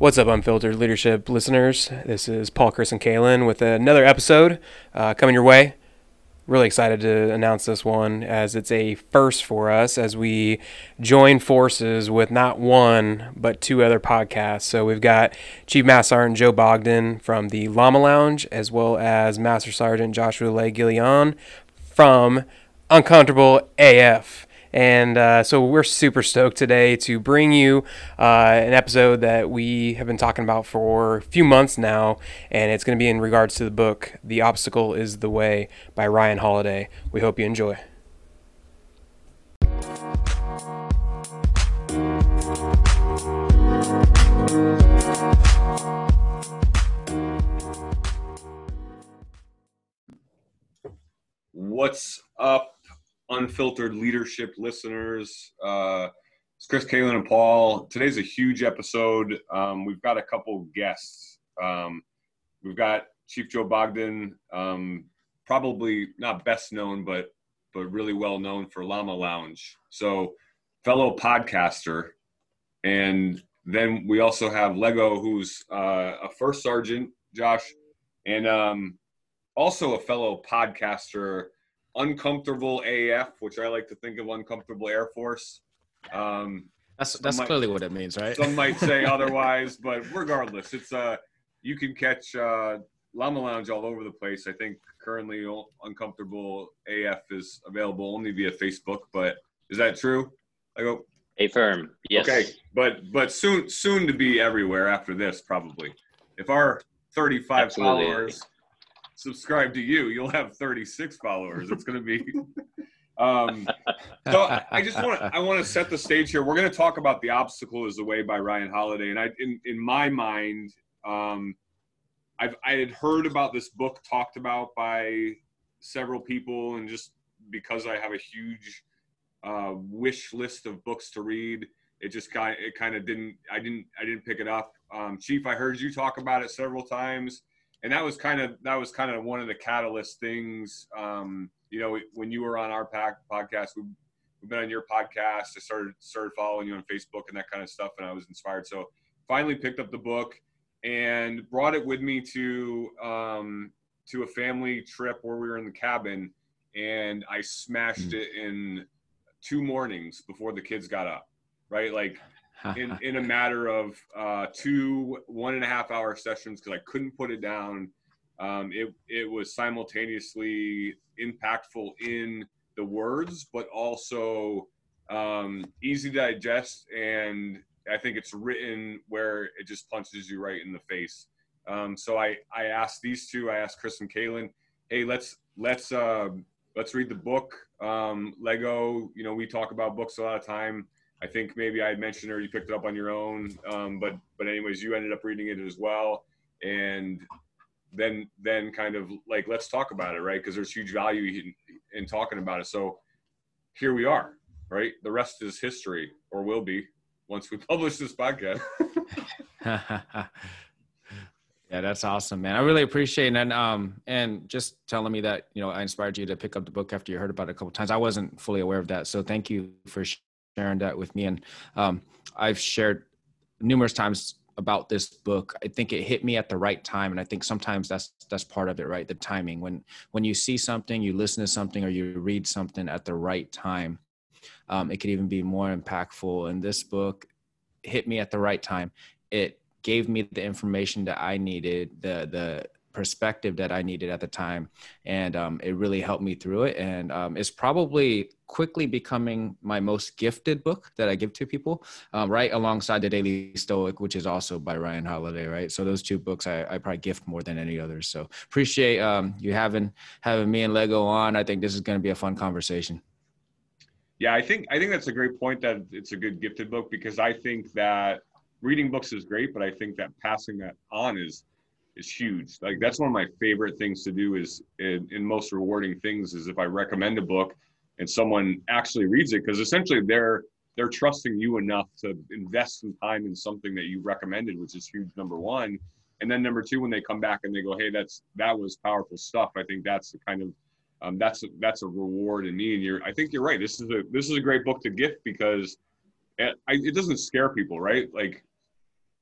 What's up, Unfiltered Leadership listeners? This is Paul, Chris, and Kaylin with another episode uh, coming your way. Really excited to announce this one as it's a first for us as we join forces with not one, but two other podcasts. So we've got Chief Master Sergeant Joe Bogdan from the Llama Lounge, as well as Master Sergeant Joshua LeGuillon from Uncomfortable AF. And uh, so we're super stoked today to bring you uh, an episode that we have been talking about for a few months now. And it's going to be in regards to the book, The Obstacle is the Way by Ryan Holiday. We hope you enjoy. What's up, unfiltered leadership listeners. Uh, it's Chris, Kaylin, and Paul. Today's a huge episode. Um, we've got a couple guests. Um, we've got Chief Joe Bogdan, um, probably not best known, but but really well known for Llama Lounge. So, fellow podcaster, and then we also have Lego, who's uh, a first sergeant, Josh, and um, also a fellow podcaster uncomfortable AF, which I like to think of uncomfortable Air Force. Um, that's that's might, clearly what it means, right? Some might say otherwise, but regardless, it's uh you can catch uh, Llama Lounge all over the place. I think currently uncomfortable AF is available only via Facebook, but is that true? I go. A firm, yes. Okay, but but soon soon to be everywhere after this probably. If our 35 Absolutely. followers subscribe to you, you'll have 36 followers. It's going to be. Um, so I just want to I want to set the stage here. We're going to talk about the obstacle is the way by Ryan Holiday, and I in in my mind, um, I've I had heard about this book talked about by several people, and just because I have a huge uh, wish list of books to read, it just kind it kind of didn't I didn't I didn't pick it up. Um, Chief, I heard you talk about it several times and that was kind of that was kind of one of the catalyst things. Um, you know, when you were on our pack podcast, we, we've been on your podcast. I started started following you on Facebook and that kind of stuff, and I was inspired. So finally picked up the book and brought it with me to um, to a family trip where we were in the cabin, and I smashed mm. it in two mornings before the kids got up. Right, like in, in a matter of uh, two one and a half hour sessions because I couldn't put it down. Um, it it was simultaneously impactful in the words, but also um, easy to digest, and I think it's written where it just punches you right in the face. Um, so I I asked these two, I asked Chris and Kaylin, hey, let's let's uh, let's read the book. Um, Lego, you know, we talk about books a lot of time. I think maybe I had mentioned or you picked it up on your own. Um, but but anyways, you ended up reading it as well, and then then kind of like let's talk about it, right? Because there's huge value in, in talking about it. So here we are, right? The rest is history, or will be once we publish this podcast. Yeah, that's awesome, man. I really appreciate it. And um and just telling me that, you know, I inspired you to pick up the book after you heard about it a couple times. I wasn't fully aware of that. So thank you for sharing that with me. And um, I've shared numerous times about this book. I think it hit me at the right time, and I think sometimes that's that's part of it, right? The timing. When when you see something, you listen to something, or you read something at the right time, um, it could even be more impactful. And this book hit me at the right time. It gave me the information that I needed, the the perspective that I needed at the time, and um, it really helped me through it. And um, it's probably quickly becoming my most gifted book that I give to people, um, right alongside the Daily Stoic, which is also by Ryan Holiday, right? So those two books I, I probably gift more than any others. So appreciate um, you having having me and Lego on. I think this is going to be a fun conversation. Yeah, I think I think that's a great point that it's a good gifted book because I think that reading books is great, but I think that passing that on is is huge. Like that's one of my favorite things to do is in, most rewarding things is if I recommend a book and someone actually reads it because essentially they're they're trusting you enough to invest some time in something that you recommended, which is huge number one. And then number two, when they come back and they go, "Hey, that's that was powerful stuff," I think that's the kind of um, that's that's a reward in me. And you're, I think you're right. This is a this is a great book to gift because it, I, it doesn't scare people, right? Like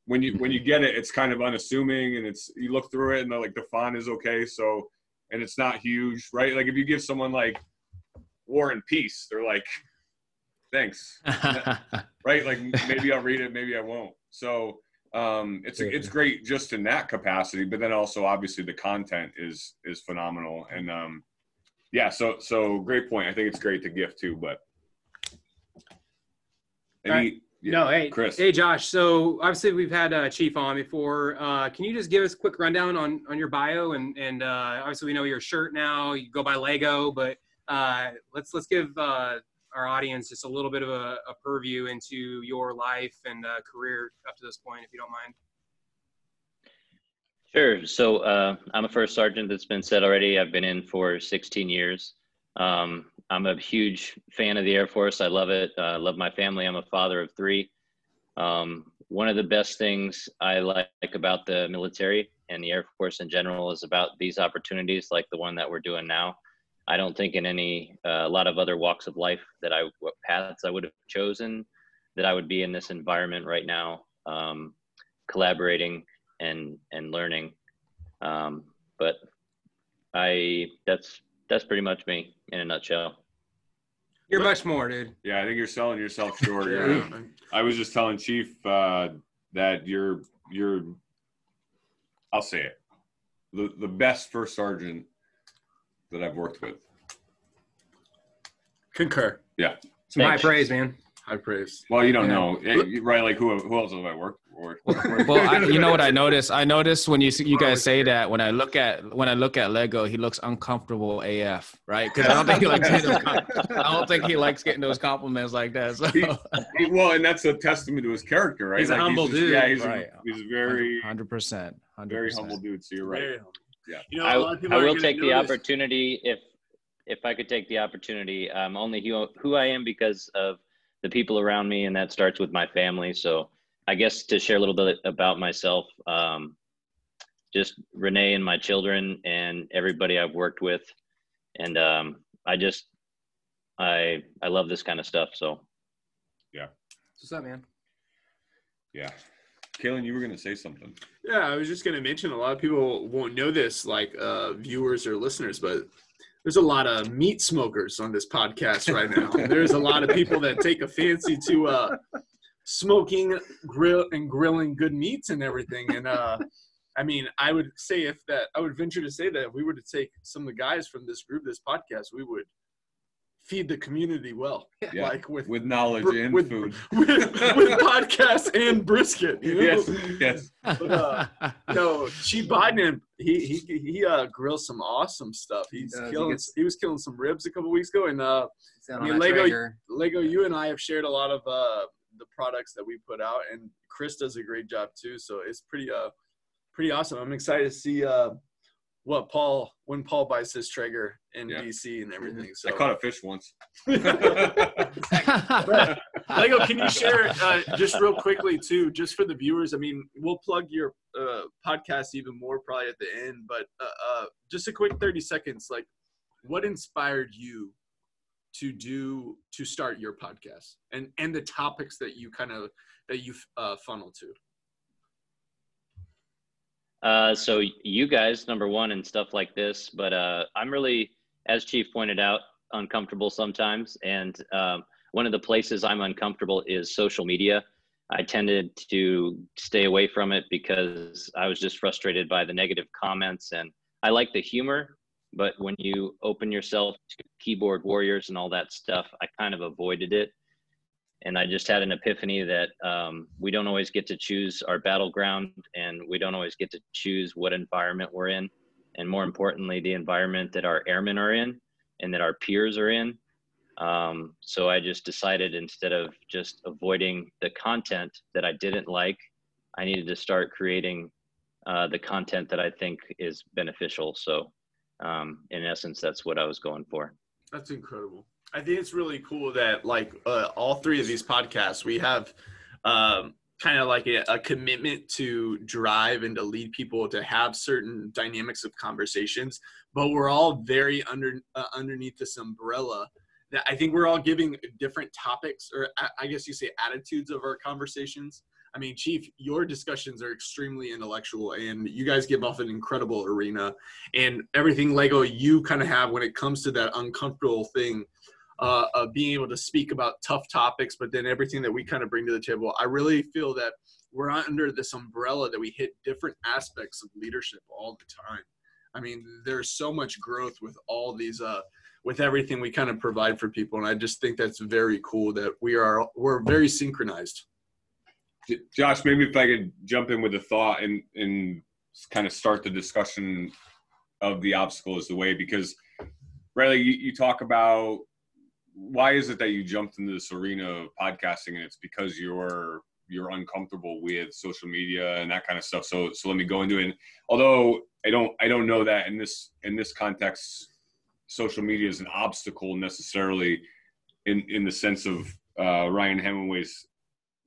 when you when you get it, it's kind of unassuming, and it's you look through it and like the font is okay, so and it's not huge, right? Like if you give someone like War and Peace, they're like, thanks, right? Like maybe I'll read it, maybe I won't. So um, it's it's great just in that capacity, but then also obviously the content is is phenomenal, and um, yeah, so so great point. I think it's great to gift too, but any. Right. Yeah. No, hey, Chris. Hey, Josh. So obviously we've had uh, Chief on before. Uh, can you just give us a quick rundown on on your bio and and uh, obviously we know your shirt now. You go by Lego, but uh, let's let's give uh, our audience just a little bit of a, a purview into your life and uh, career up to this point, if you don't mind. Sure. So uh, I'm a first sergeant that's been said already. I've been in for 16 years. Um, I'm a huge fan of the Air Force. I love it. I uh, love my family. I'm a father of three. Um, one of the best things I like about the military and the Air Force in general is about these opportunities like the one that we're doing now. I don't think in any uh, a lot of other walks of life that I what paths I would have chosen that I would be in this environment right now, um, collaborating and and learning. Um, but I that's that's pretty much me in a nutshell. You're much more, dude. Yeah, I think you're selling yourself short. yeah. I was just telling Chief uh, that you're you're. I'll say it, the the best first sergeant that I've worked with. Concur. Yeah. Some Thanks. high praise, man. High praise. Well, you don't Yeah. know, right? Like who who else have I worked for? well, I, you know what I noticed? I noticed when you you guys say that when I look at when I look at Lego, he looks uncomfortable AF, right? Because I don't think he likes getting those, I don't think he likes getting those compliments like that. So. He- He- well, and that's a testament to his character, right? He's a humble just- dude. Yeah, he's, Right. a, he's very hundred percent, very humble dude. So you're right. Yeah. You know, I, a lot of people I will take the notice- opportunity if if I could take the opportunity. I'm only who, who I am because of the people around me, and that starts with my family. So I guess to share a little bit about myself, um, just Renee and my children and everybody I've worked with, and um, I just I I love this kind of stuff. So yeah, What's up, man? Yeah. Kaylin, you were gonna say something. Yeah, I was just going to mention a lot of people won't know this, like uh, viewers or listeners, but there's a lot of meat smokers on this podcast right now. there's a lot of people that take a fancy to uh, smoking, grill, and grilling good meats and everything. And uh, I mean, I would say if that, I would venture to say that if we were to take some of the guys from this group, this podcast, we would feed the community well, Yeah. like with With knowledge Br- and with- food. with, with podcasts and brisket. You know? yes. Yes. But, uh, no, Chief Bogdan, he he he uh grills some awesome stuff. He's does. He killing. gets- he was killing some ribs a couple weeks ago, and uh, I mean, Lego- Traeger. Lego, you and I have shared a lot of uh the products that we put out, and Chris does a great job too. So it's pretty uh pretty awesome. I'm excited to see uh what Paul when Paul buys his Traeger in Yeah. DC and everything. So I caught a fish once. Lego, can you share uh, just real quickly too, just for the viewers? I mean, we'll plug your uh, podcast even more probably at the end, but uh, uh, just a quick thirty seconds. Like, what inspired you to do to start your podcast, and and the topics that you kind of that you uh, funnel to? Uh, so you guys, number one, and stuff like this, but uh, I'm really, as Chief pointed out, uncomfortable sometimes, and um, one of the places I'm uncomfortable is social media. I tended to stay away from it because I was just frustrated by the negative comments, and I like the humor, but when you open yourself to keyboard warriors and all that stuff, I kind of avoided it and I just had an epiphany that um, we don't always get to choose our battleground, and we don't always get to choose what environment we're in, and more importantly, the environment that our airmen are in and that our peers are in. Um, so I just decided instead of just avoiding the content that I didn't like, I needed to start creating uh, the content that I think is beneficial. So, um, in essence, that's what I was going for. That's incredible. I think it's really cool that like uh, all three of these podcasts we have um, kind of like a, a commitment to drive and to lead people to have certain dynamics of conversations, but we're all very under uh, underneath this umbrella. That I think we're all giving different topics, or I- I guess you say attitudes of our conversations. I mean, Chief, your discussions are extremely intellectual, and you guys give off an incredible arena. And everything Lego you kind of have when it comes to that uncomfortable thing uh, of being able to speak about tough topics, but then everything that we kind of bring to the table. I really feel that we're under this umbrella that we hit different aspects of leadership all the time. I mean, there's so much growth with all these, uh, with everything we kind of provide for people, and I just think that's very cool that we are we're very synchronized. Josh, maybe if I could jump in with a thought and and kind of start the discussion of the obstacle is the way because Riley, you, you talk about why is it that you jumped into this arena of podcasting and it's because you're you're uncomfortable with social media and that kind of stuff? So so let me go into it. And although i don't i don't know that in this in this context social media is an obstacle necessarily in in the sense of uh, ryan hemingway's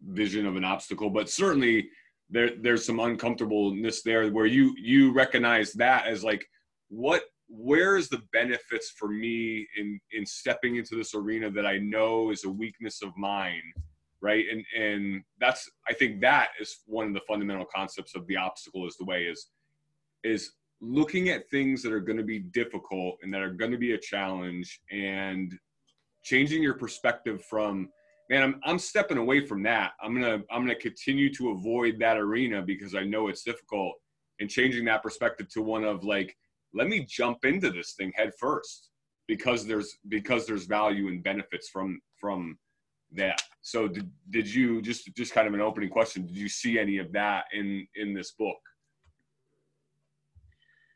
vision of an obstacle but certainly there there's some uncomfortableness there where you you recognize that as like what where's the benefits for me in in stepping into this arena that I know is a weakness of mine, right? And and that's I think that is one of the fundamental concepts of the obstacle is the way is is looking at things that are going to be difficult and that are going to be a challenge and changing your perspective from man I'm I'm stepping away from that. I'm going to I'm going to continue to avoid that arena because I know it's difficult and changing that perspective to one of like let me jump into this thing head first because there's because there's value and benefits from from that. So did, did you just just kind of an opening question did you see any of that in in this book?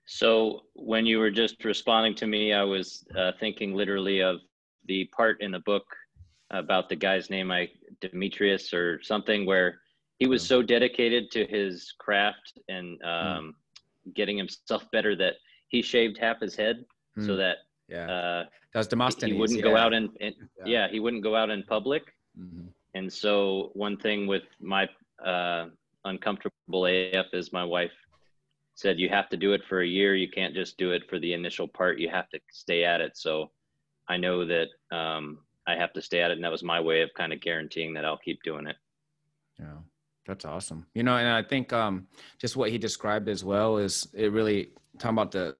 So when you were just responding to me i was uh, thinking literally of the part in the book about the guy's name i demetrius or something where he was so dedicated to his craft and hmm. um, getting himself better that he shaved half his head so hmm. that yeah uh, that's Demosthenes. He wouldn't yeah. go out in, in yeah. yeah. he wouldn't go out in public. Mm-hmm. And so one thing with my uh, uncomfortable AF is my wife said you have to do it for a year. You can't just do it for the initial part. You have to stay at it. So I know that um, I have to stay at it, and that was my way of kind of guaranteeing that I'll keep doing it. Yeah, that's awesome. You know, and I think um, just what he described as well is it really talking about the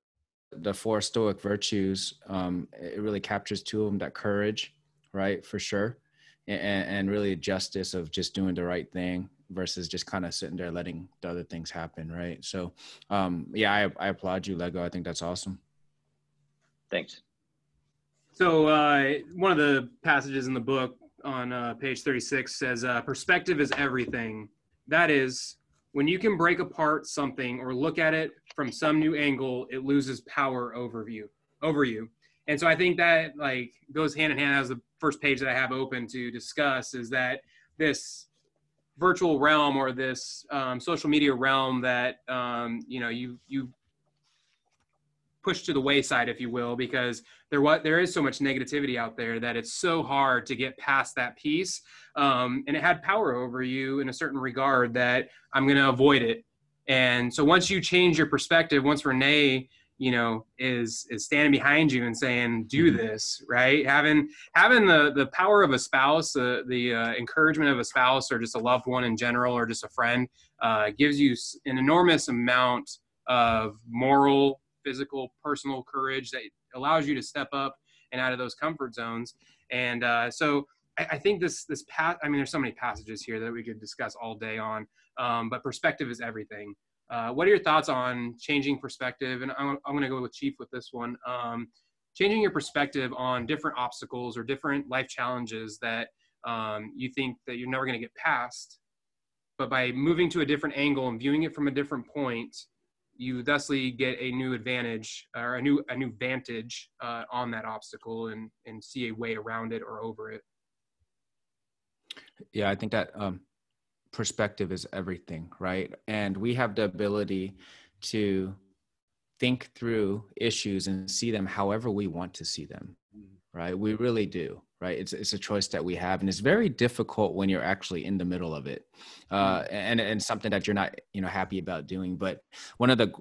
the four stoic virtues um it really captures two of them that courage right for sure and, and really justice of just doing the right thing versus just kind of sitting there letting the other things happen right? So um yeah i, I applaud you lego. I think that's awesome. Thanks. So uh one of the passages in the book on uh, page 36 says uh, perspective is everything. That is when you can break apart something or look at it from some new angle, it loses power over you. Over you. And so I think that like goes hand in hand as the first page that I have open to discuss is that this virtual realm or this um, social media realm that um, you know you you pushed to the wayside, if you will, because there what there is so much negativity out there that it's so hard to get past that piece, um, and it had power over you in a certain regard that I'm going to avoid it. And so once you change your perspective, once Renee you know is is standing behind you and saying do mm-hmm. this right having having the the power of a spouse uh, the uh, encouragement of a spouse or just a loved one in general or just a friend uh, gives you an enormous amount of moral physical, personal courage that allows you to step up and out of those comfort zones. And uh, so I, I, think this this path. I mean, there's so many passages here that we could discuss all day on. Um, but perspective is everything. Uh, what are your thoughts on changing perspective? And I'm, I'm going to go with Chief with this one. Um, changing your perspective on different obstacles or different life challenges that um, you think that you're never going to get past, but by moving to a different angle and viewing it from a different point, you thusly get a new advantage or a new a new vantage uh, on that obstacle and and see a way around it or over it. Yeah i think that um, perspective is everything right? And we have the ability to think through issues and see them however we want to see them mm-hmm. right? We really do right it's, it's a choice that we have and it's very difficult when you're actually in the middle of it uh, mm. and and something that you're not you know happy about doing but one of the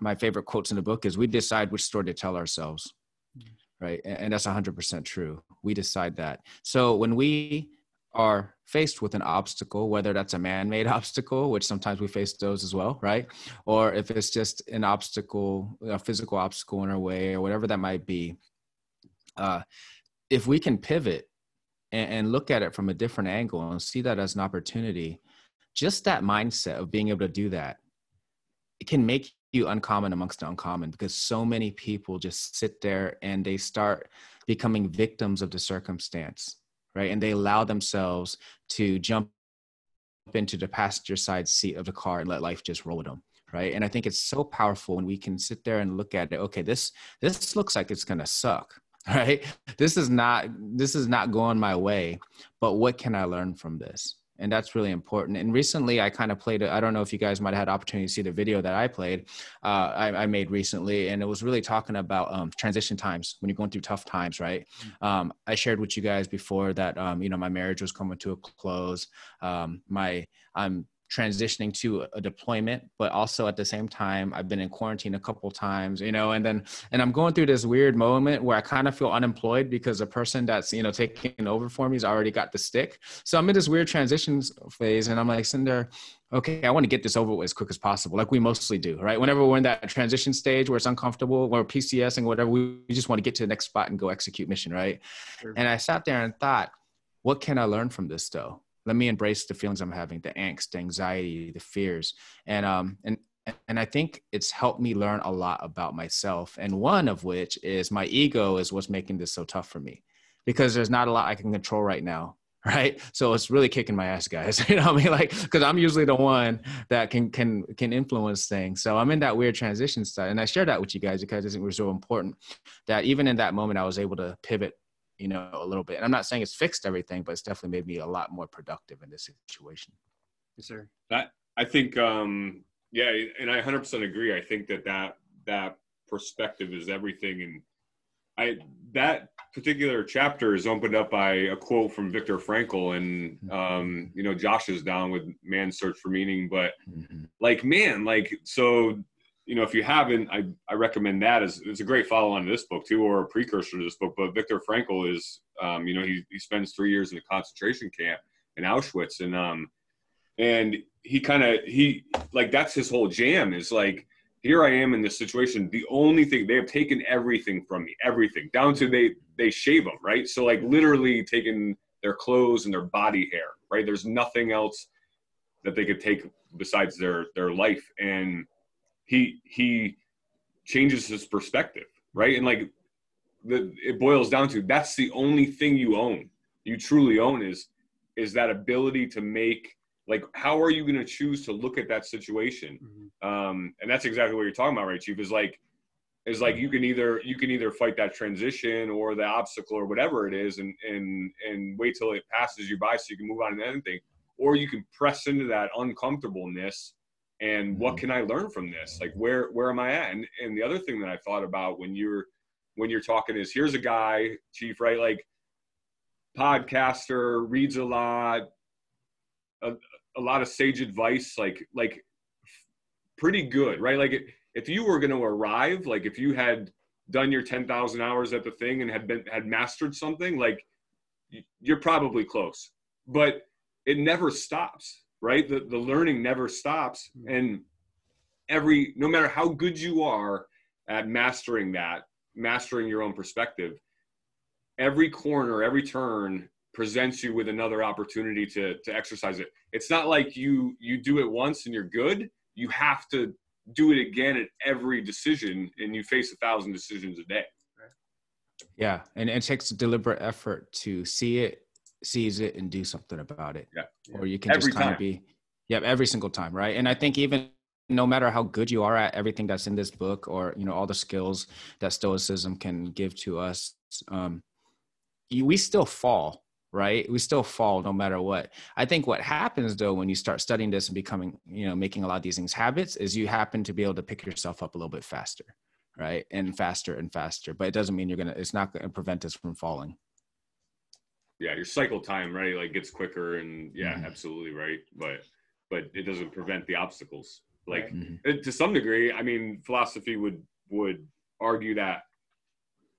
my favorite quotes in the book is we decide which story to tell ourselves mm. right and, and that's 100% true we decide that so when we are faced with an obstacle, whether that's a man made obstacle, which sometimes we face those as well, right? Or if it's just an obstacle, a physical obstacle in our way, or whatever that might be, uh, if we can pivot and, and look at it from a different angle and see that as an opportunity, just that mindset of being able to do that, it can make you uncommon amongst the uncommon because so many people just sit there and they start becoming victims of the circumstance right? And they allow themselves to jump into the passenger side seat of the car and let life just roll with them right and i think it's so powerful when we can sit there and look at it okay this this looks like it's going to suck right this is not this is not going my way but what can i learn from this and that's really important. And recently, I kind of played. I don't know if you guys might have had opportunity to see the video that I played, uh, I, I, made recently, and it was really talking about um, transition times when you're going through tough times, right? Mm-hmm. Um, I shared with you guys before that um, you know my marriage was coming to a close. Um, my I'm transitioning to a deployment but also at the same time i've been in quarantine a couple times you know and then and i'm going through this weird moment where i kind of feel unemployed because the person that's you know taking over for me has already got the stick. So i'm in this weird transitions phase and i'm like cinder okay i want to get this over with as quick as possible like we mostly do right? Whenever we're in that transition stage where it's uncomfortable or pcs and whatever we, we just want to get to the next spot and go execute mission right? Sure. and i sat there and thought what can i learn from this though let me embrace the feelings i'm having the angst the anxiety the fears. And um and and i think it's helped me learn a lot about myself. And one of which is my ego is what's making this so tough for me because there's not a lot i can control right now right? So it's really kicking my ass guys you know what i mean? Like because i'm usually the one that can can can influence things. So i'm in that weird transition state and i share that with you guys because i think it was so important that even in that moment i was able to pivot you know, a little bit. And I'm not saying it's fixed everything, but it's definitely made me a lot more productive in this situation. Yes, sir. That I think, um, yeah, and I 100% agree. I think that that that perspective is everything, and I that particular chapter is opened up by a quote from Viktor Frankl, and mm-hmm. um, you know, Josh is down with man's search for meaning, but mm-hmm. like man, like so you know, if you haven't, I, I recommend that as it's a great follow on to this book too, or a precursor to this book. But Viktor Frankl is, um, you know, he, he spends three years in a concentration camp in Auschwitz, and um, and he kind of he like that's his whole jam is like here I am in this situation. The only thing they have taken everything from me, everything down to they they shave them, right? So like literally taking their clothes and their body hair, right? There's nothing else that they could take besides their their life and he he changes his perspective, right? And like the it boils down to that's the only thing you own. You truly own is is that ability to make like how are you going to choose to look at that situation mm-hmm. um, and that's exactly what you're talking about right chief is like is like you can either you can either fight that transition or the obstacle or whatever it is and and and wait till it passes you by so you can move on to anything or you can press into that uncomfortableness and what mm-hmm. can i learn from this? Like where where am i at? And, and the other thing that i thought about when you're when you're talking is here's a guy chief right? Like podcaster reads a lot a, a lot of sage advice like like pretty good right? Like if you were going to arrive like if you had done your 10,000 hours at the thing and had been had mastered something like you're probably close. But it never stops right? The, the learning never stops. Hmm. And every, no matter how good you are at mastering that, mastering your own perspective, every corner, every turn presents you with another opportunity to, to exercise it. It's not like you, you do it once and you're good. You have to do it again at every decision and you face a thousand decisions a day. Yeah. And it takes a deliberate effort to see it sees it and do something about it. Yeah. Or you can every just kind of be, yeah, every single time, right? And I think even no matter how good you are at everything that's in this book, or you know all the skills that Stoicism can give to us, um, you, we still fall, right? We still fall no matter what. I think what happens though when you start studying this and becoming, you know, making a lot of these things habits, is you happen to be able to pick yourself up a little bit faster, right? And faster and faster. But it doesn't mean you're gonna. It's not to prevent us from falling yeah, your cycle time, right? Like gets quicker and yeah, mm-hmm. absolutely right. But but it doesn't prevent the obstacles. Like mm-hmm. to some degree, I mean, philosophy would would argue that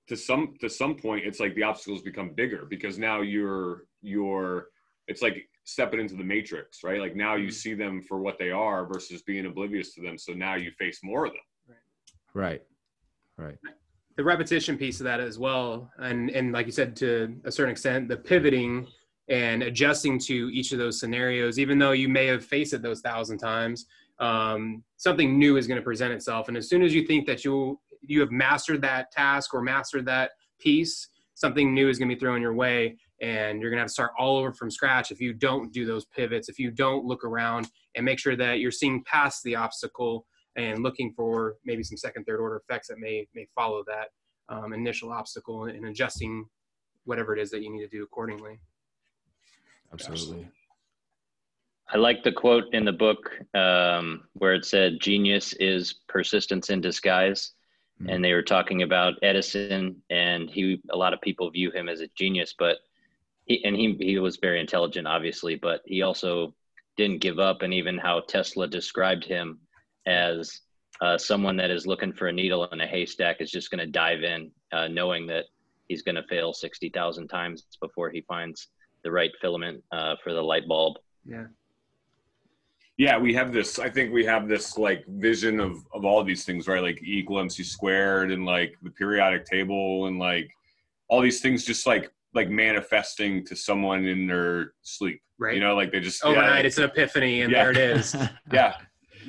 to some to some point it's like the obstacles become bigger because now you're you're it's like stepping into the matrix, right? Like now you Mhm. see them for what they are versus being oblivious to them. So now you face more of them. Right. Right. The repetition piece of that as well and and like you said to a certain extent the pivoting and adjusting to each of those scenarios even though you may have faced it those thousand times um, something new is going to present itself. And as soon as you think that you you have mastered that task or mastered that piece something new is going to be thrown your way and you're going to have to start all over from scratch if you don't do those pivots if you don't look around and make sure that you're seeing past the obstacle and looking for maybe some second, third order effects that may may follow that um, initial obstacle and adjusting whatever it is that you need to do accordingly. Absolutely. I like the quote in the book um, where it said, "Genius is persistence in disguise," Mhm. and they were talking about Edison, and he. A lot of people view him as a genius, but he and he he was very intelligent, obviously, but he also didn't give up. And even how Tesla described him as uh, someone that is looking for a needle in a haystack is just going to dive in, uh, knowing that he's going to fail sixty thousand times before he finds the right filament uh, for the light bulb. Yeah. Yeah, we have this. I think we have this like vision of of all these things, right? Like E equal MC squared, and like the periodic table, and like all these things, just like like manifesting to someone in their sleep. Right. You know, like they just Overnight, yeah, it's an epiphany, and Yeah. there it is. yeah,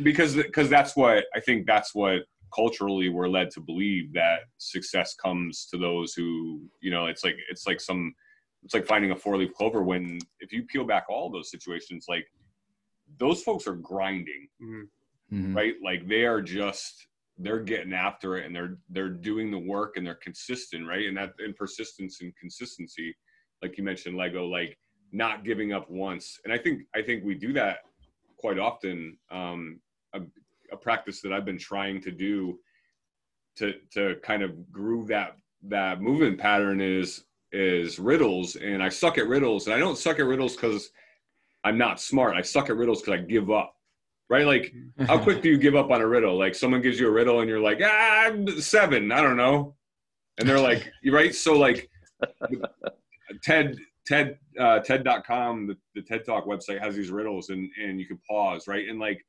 because because that's what I think. That's what culturally we're led to believe that success comes to those who you know. It's like it's like some. It's like finding a four leaf clover. When if you peel back all those situations, like those folks are grinding Mhm. Mhm. right like they are just they're getting after it and they're they're doing the work and they're consistent right and that and persistence and consistency like you mentioned lego like not giving up once and i think i think we do that quite often um a, a practice that i've been trying to do to to kind of groove that that movement pattern is is riddles and i suck at riddles and i don't suck at riddles because i'm not smart i suck at riddles because i give up right like how quick do you give up on a riddle? Like someone gives you a riddle and you're like, ah, I'm seven. I don't know. And they're like, right? So like TED, TED, uh, TED.com, the, the TED Talk website has these riddles and, and you can pause, right? And like,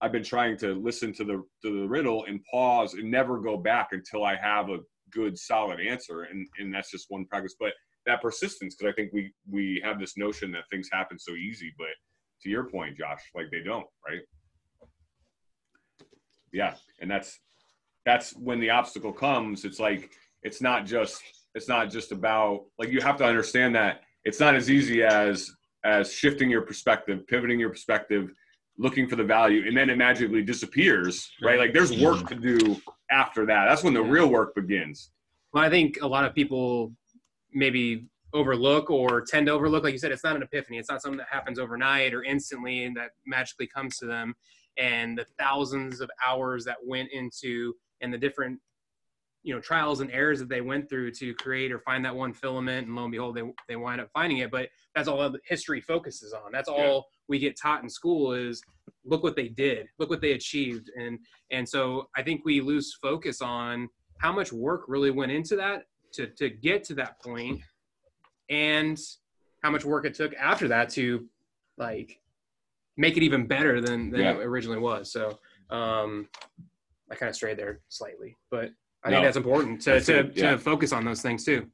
I've been trying to listen to the, to the riddle and pause and never go back until I have a good solid answer. And, and that's just one practice, but that persistence, cause I think we, we have this notion that things happen so easy, but to your point, Josh, like they don't, right? yeah and that's that's when the obstacle comes it's like it's not just it's not just about like you have to understand that it's not as easy as as shifting your perspective pivoting your perspective looking for the value and then it magically disappears right? Like there's mm-hmm. work to do after that. That's when the real work begins. Well, I think a lot of people maybe overlook or tend to overlook, like you said, it's not an epiphany. It's not something that happens overnight or instantly and that magically comes to them. And the thousands of hours that went into and the different, you know, trials and errors that they went through to create or find that one filament, and lo and behold, they they wind up finding it. But that's all the history focuses on. That's all we get taught in school is look what they did, look what they achieved, and and so I think we lose focus on how much work really went into that to to get to that point and how much work it took after that to like make it even better than, than Yeah. it originally was so um i kind of strayed there slightly but i No. think that's important to, That's to, it, yeah. to focus on those things too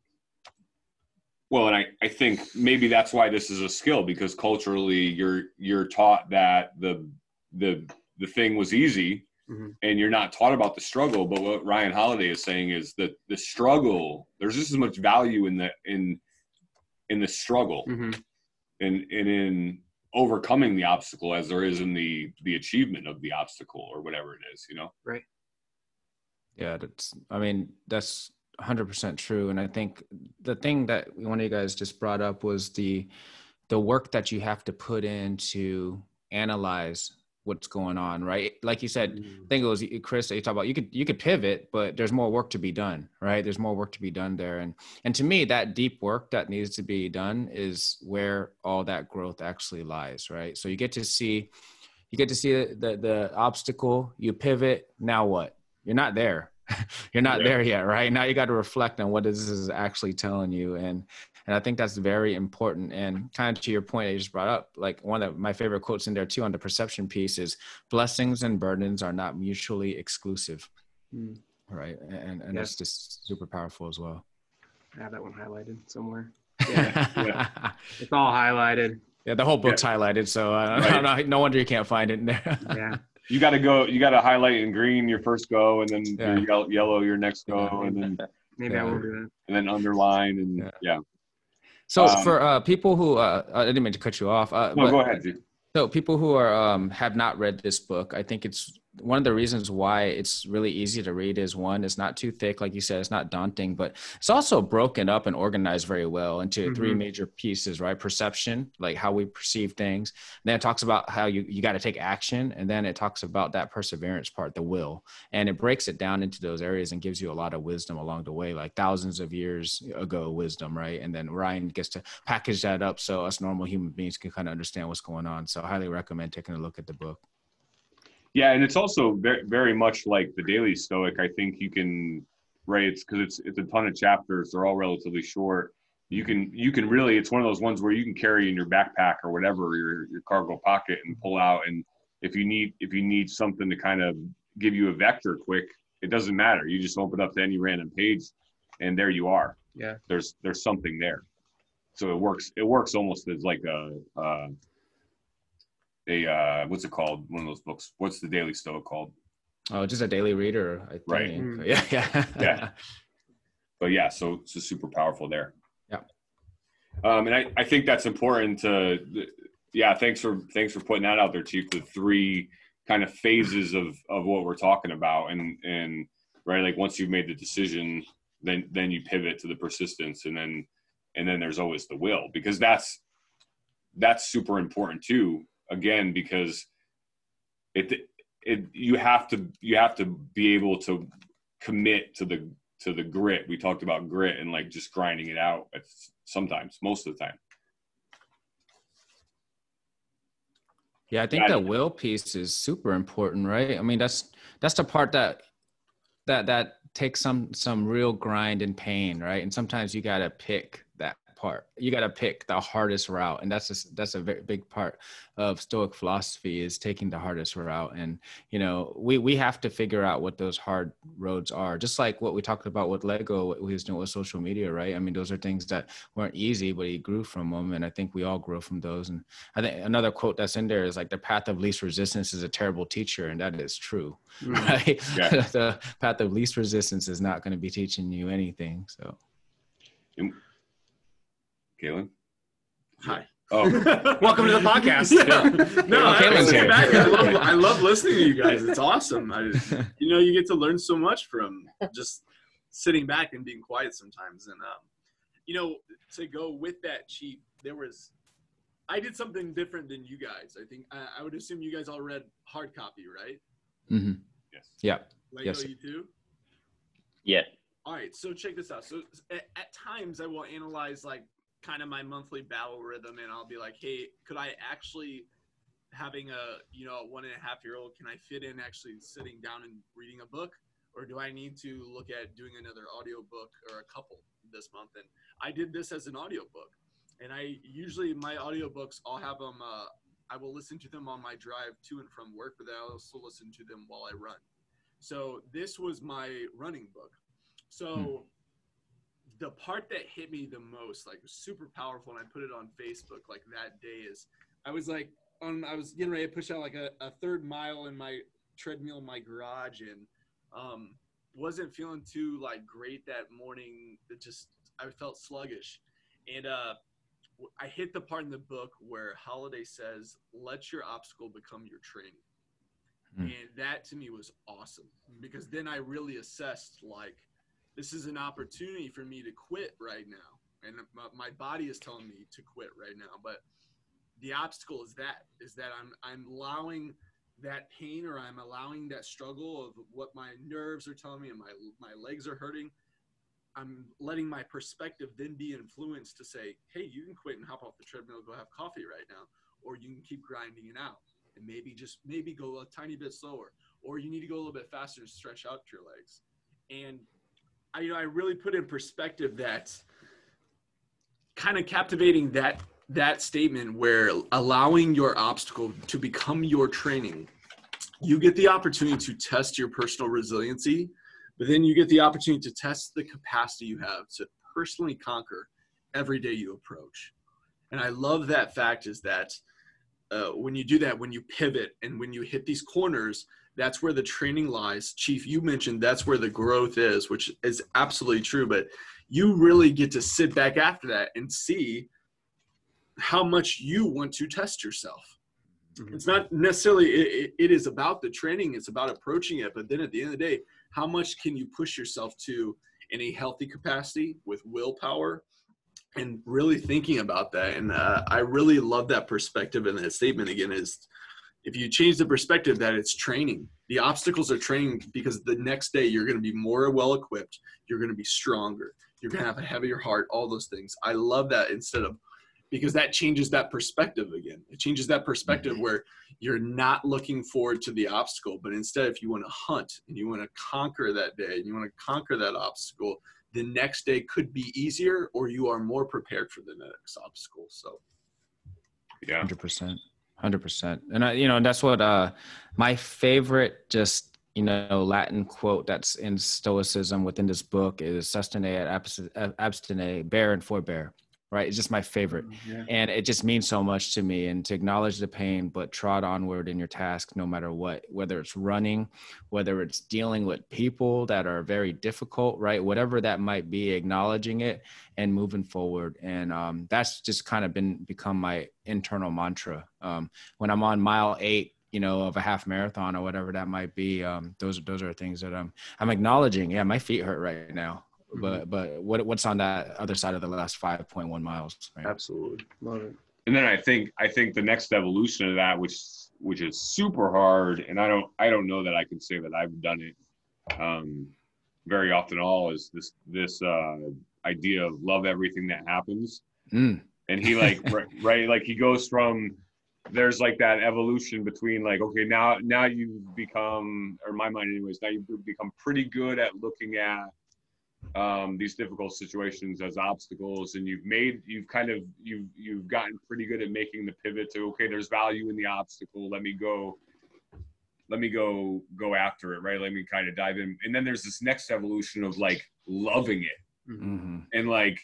well and I, I think maybe that's why this is a skill because culturally you're you're taught that the the the thing was easy Mhm. and you're not taught about the struggle but what ryan holiday is saying is that the struggle there's just as much value in the in in the struggle hmm and and in overcoming the obstacle as there is in the the achievement of the obstacle or whatever it is you know Yeah, that's. I mean, that's 100% true. And I think the thing that one of you guys just brought up was the the work that you have to put in to analyze what's going on, right? Like you said, I think it was Chris that you talked about. You could you could pivot, but there's more work to be done, right? There's more work to be done there, and and to me, that deep work that needs to be done is where all that growth actually lies, right? So you get to see, you get to see the the obstacle. You pivot. Now what? You're not there. You're not Yeah. there yet, right? Now you got to reflect on what this is actually telling you, and and i think that's very important and kind of to your point i just brought up like one of my favorite quotes in there too on the perception piece is blessings and burdens are not mutually exclusive mm. right and and yeah. that's just super powerful as well i have that one highlighted somewhere yeah, yeah. it's all highlighted yeah the whole book's highlighted so uh, right. no wonder you can't find it in there yeah you got to go. You got to highlight in green your first go, and then yeah. your yellow your next go, and then maybe yeah. I will do that. And then underline and yeah. yeah. So um, for uh, people who uh, I didn't mean to cut you off. Uh, no, but, go ahead, dude. So people who are um, have not read this book, I think it's one of the reasons why it's really easy to read is one, it's not too thick, like you said, it's not daunting, but it's also broken up and organized very well into mm-hmm. three major pieces, right? Perception, like how we perceive things. And then it talks about how you, you got to take action. And then it talks about that perseverance part, the will. And it breaks it down into those areas and gives you a lot of wisdom along the way, like thousands of years ago wisdom, right? And then Ryan gets to package that up so us normal human beings can kind of understand what's going on. So I highly recommend taking a look at the book. Yeah, and it's also very, very much like the Daily Stoic. I think you can, right? It's because it's it's a ton of chapters. They're all relatively short. You can you can really it's one of those ones where you can carry in your backpack or whatever your your cargo pocket and pull out. And if you need if you need something to kind of give you a vector quick, it doesn't matter. You just open up to any random page, and there you are. Yeah. There's there's something there. So it works. It works almost as like a. a a uh, what's it called? One of those books. What's the Daily Stoic called? Oh, just a daily reader. I think. Right. Mm. Yeah, yeah, yeah. But yeah, so it's super powerful there. Yeah. Um, and I, I think that's important to, yeah. Thanks for thanks for putting that out there, Chief. The three kind of phases of of what we're talking about, and and right, like once you've made the decision, then then you pivot to the persistence, and then and then there's always the will because that's that's super important too again because it it you have to you have to be able to commit to the to the grit. We talked about grit and like just grinding it out sometimes most of the time. Yeah i think the will piece is super important right? I mean that's that's the part that that that takes some some real grind and pain right? And sometimes you got to pick part. You got to pick the hardest route, and that's a, that's a very big part of Stoic philosophy is taking the hardest route. And you know, we we have to figure out what those hard roads are. Just like what we talked about with Lego, what he was doing with social media, right? I mean, those are things that weren't easy, but he grew from them, and I think we all grow from those. And I think another quote that's in there is like, "The path of least resistance is a terrible teacher," and that is true. Mm-hmm. Right? Yeah. the path of least resistance is not going to be teaching you anything. So. Kaylin? Hi. Oh, welcome to the podcast. Yeah. No, I, I, love, I love listening to you guys. It's awesome. I, you know, you get to learn so much from just sitting back and being quiet sometimes. And, um, you know, to go with that, Chief, there was, I did something different than you guys. I think, I, I would assume you guys all read hard copy, right? Mm-hmm. Yes. Yeah. Lego, yes. you too? Yeah. All right. So check this out. So at, at times I will analyze like kind of my monthly battle rhythm and I'll be like, hey, could I actually having a you know one and a half year old can I fit in actually sitting down and reading a book? Or do I need to look at doing another audiobook or a couple this month? And I did this as an audiobook and I usually my audiobooks I'll have them uh, I will listen to them on my drive to and from work but I also listen to them while I run. So this was my running book. So hmm the part that hit me the most, like super powerful, and I put it on Facebook like that day is I was like on I was getting ready to push out like a, a third mile in my treadmill in my garage and um wasn't feeling too like great that morning. It just I felt sluggish. And uh I hit the part in the book where Holiday says, "Let your obstacle become your training," mm. and that to me was awesome because then I really assessed like, this is an opportunity for me to quit right now. And my, body is telling me to quit right now. But the obstacle is that, is that I'm, I'm allowing that pain or I'm allowing that struggle of what my nerves are telling me and my, my legs are hurting. I'm letting my perspective then be influenced to say, hey, you can quit and hop off the treadmill, go have coffee right now, or you can keep grinding it out and maybe just maybe go a tiny bit slower, or you need to go a little bit faster and stretch out your legs. And I, you know, I really put in perspective that kind of captivating that that statement where allowing your obstacle to become your training you get the opportunity to test your personal resiliency but then you get the opportunity to test the capacity you have to personally conquer every day you approach. And i love that fact is that uh, when you do that when you pivot and when you hit these corners that's where the training lies chief you mentioned that's where the growth is which is absolutely true but you really get to sit back after that and see how much you want to test yourself. Mm-hmm. It's not necessarily it, it is about the training, it's about approaching it, but then at the end of the day, how much can you push yourself to in a healthy capacity with willpower and really thinking about that and uh, i really love that perspective and that statement again is if you change the perspective that it's training the obstacles are training because the next day you're going to be more well equipped you're going to be stronger you're going to have a heavier heart all those things i love that instead of because that changes that perspective again. It changes that perspective mm-hmm. where you're not looking forward to the obstacle, but instead, if you want to hunt and you want to conquer that day and you want to conquer that obstacle, the next day could be easier or you are more prepared for the next obstacle. So, yeah, 100%. 100%. And I, you know, that's what uh, my favorite just you know latin quote that's in stoicism within this book is sustine et abstine bear and forbear right? It's just my favorite. Mm, yeah. And it just means so much to me and to acknowledge the pain, but trot onward in your task no matter what, whether it's running, whether it's dealing with people that are very difficult, right? Whatever that might be, acknowledging it and moving forward. And um, that's just kind of been become my internal mantra. Um, when I'm on mile eight, you know, of a half marathon or whatever that might be, um, those those are things that I'm I'm acknowledging. Yeah, my feet hurt right now but mm-hmm. but what what's on that other side of the last 5.1 miles right? absolutely love it and then i think i think the next evolution of that which which is super hard and i don't i don't know that i can say that i've done it um very often all is this this uh idea of love everything that happens mm. and he like right, right like he goes from there's like that evolution between like okay now now you've become or my mind anyways now you've become pretty good at looking at um, these difficult situations as obstacles and you've made you've kind of you've you've gotten pretty good at making the pivot to okay there's value in the obstacle. Let me go let me go go after it right? Let me kind of dive in. And then there's this next evolution of like loving it. Mm-hmm. and like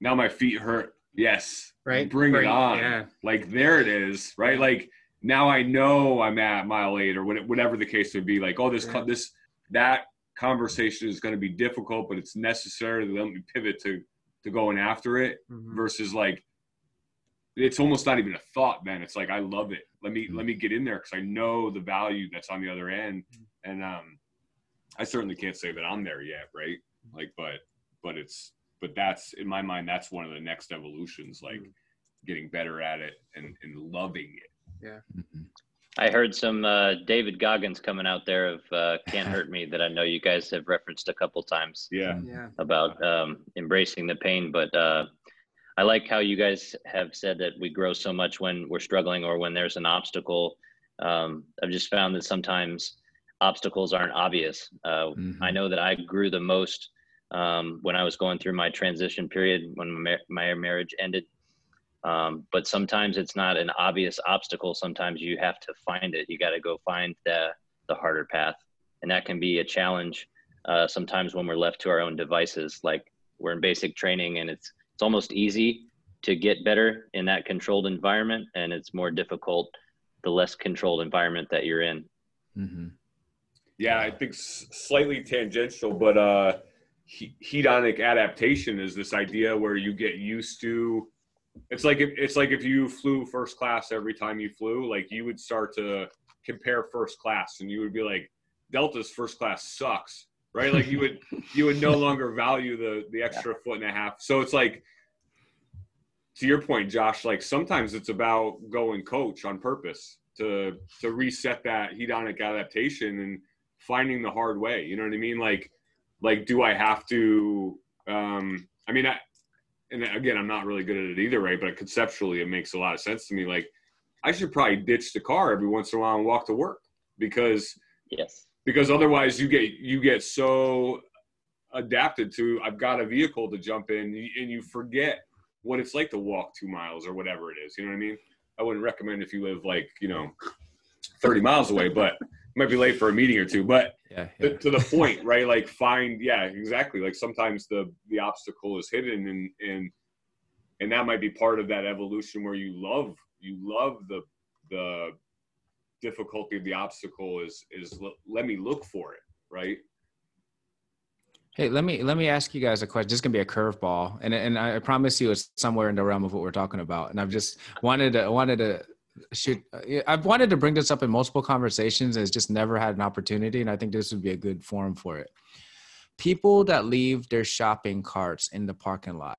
now my feet hurt. Yes. Right. Bring, bring it on. Yeah. like there it is right? Like now i know i'm at mile eight or whatever the case would be. Like oh this yeah. this that conversation is going to be difficult, but it's necessary to let me pivot to to going after it mm-hmm. versus like it's almost not even a thought then it's like i love it let me mm-hmm. let me get in there because i know the value that's on the other end mm-hmm. and um i certainly can't say that i'm there yet right like but but it's but that's in my mind that's one of the next evolutions like mm-hmm. getting better at it and and loving it yeah mm-hmm. I heard some uh, David Goggins coming out there of uh, "Can't Hurt Me" that I know you guys have referenced a couple times. Yeah, yeah. About um, embracing the pain, but uh, I like how you guys have said that we grow so much when we're struggling or when there's an obstacle. Um, I've just found that sometimes obstacles aren't obvious. Uh, mm-hmm. I know that I grew the most um, when I was going through my transition period when my, my marriage ended. Um, but sometimes it's not an obvious obstacle. Sometimes you have to find it. You got to go find the the harder path, and that can be a challenge. Uh, sometimes when we're left to our own devices, like we're in basic training, and it's it's almost easy to get better in that controlled environment, and it's more difficult the less controlled environment that you're in. Mm-hmm. Yeah, I think slightly tangential, but uh, hedonic adaptation is this idea where you get used to it's like if it's like if you flew first class every time you flew, like you would start to compare first class, and you would be like, Delta's first class sucks, right? Like you would you would no longer value the the extra yeah. foot and a half. So it's like to your point, Josh. Like sometimes it's about going coach on purpose to to reset that hedonic adaptation and finding the hard way. You know what I mean? Like like do I have to? Um, I mean, I, and again, I'm not really good at it either, right? But conceptually, it makes a lot of sense to me. Like, I should probably ditch the car every once in a while and walk to work because yes, because otherwise you get you get so adapted to I've got a vehicle to jump in and you forget what it's like to walk two miles or whatever it is. You know what I mean? I wouldn't recommend if you live like you know 30 miles away, but might be late for a meeting or two. But yeah, yeah. to, to the point, right? Like find, yeah, exactly. Like sometimes the the obstacle is hidden, and and and that might be part of that evolution where you love you love the the difficulty of the obstacle is is let me look for it, right? Hey, let me let me ask you guys a question. This is gonna be a curveball, and and I promise you, it's somewhere in the realm of what we're talking about. And I've just wanted to wanted to shoot. I've wanted to bring this up in multiple conversations, and it's just never had an opportunity. And I think this would be a good forum for it. People that leave their shopping carts in the parking lot,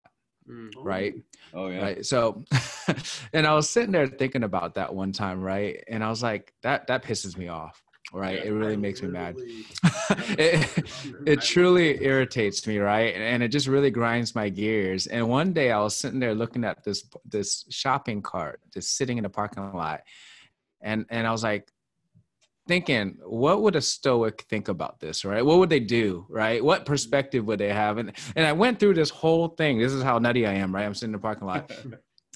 mm. right? Oh yeah. Right. So, and I was sitting there thinking about that one time, right? And I was like, that that pisses me off right? Yeah, it really I makes me mad. it, it truly irritates me, right? And it just really grinds my gears. And one day I was sitting there looking at this this shopping cart just sitting in the parking lot, and and I was like thinking, what would a stoic think about this, right? What would they do, right? What mm-hmm. perspective would they have? And and I went through this whole thing. This is how nutty I am, right? I'm sitting in the parking lot.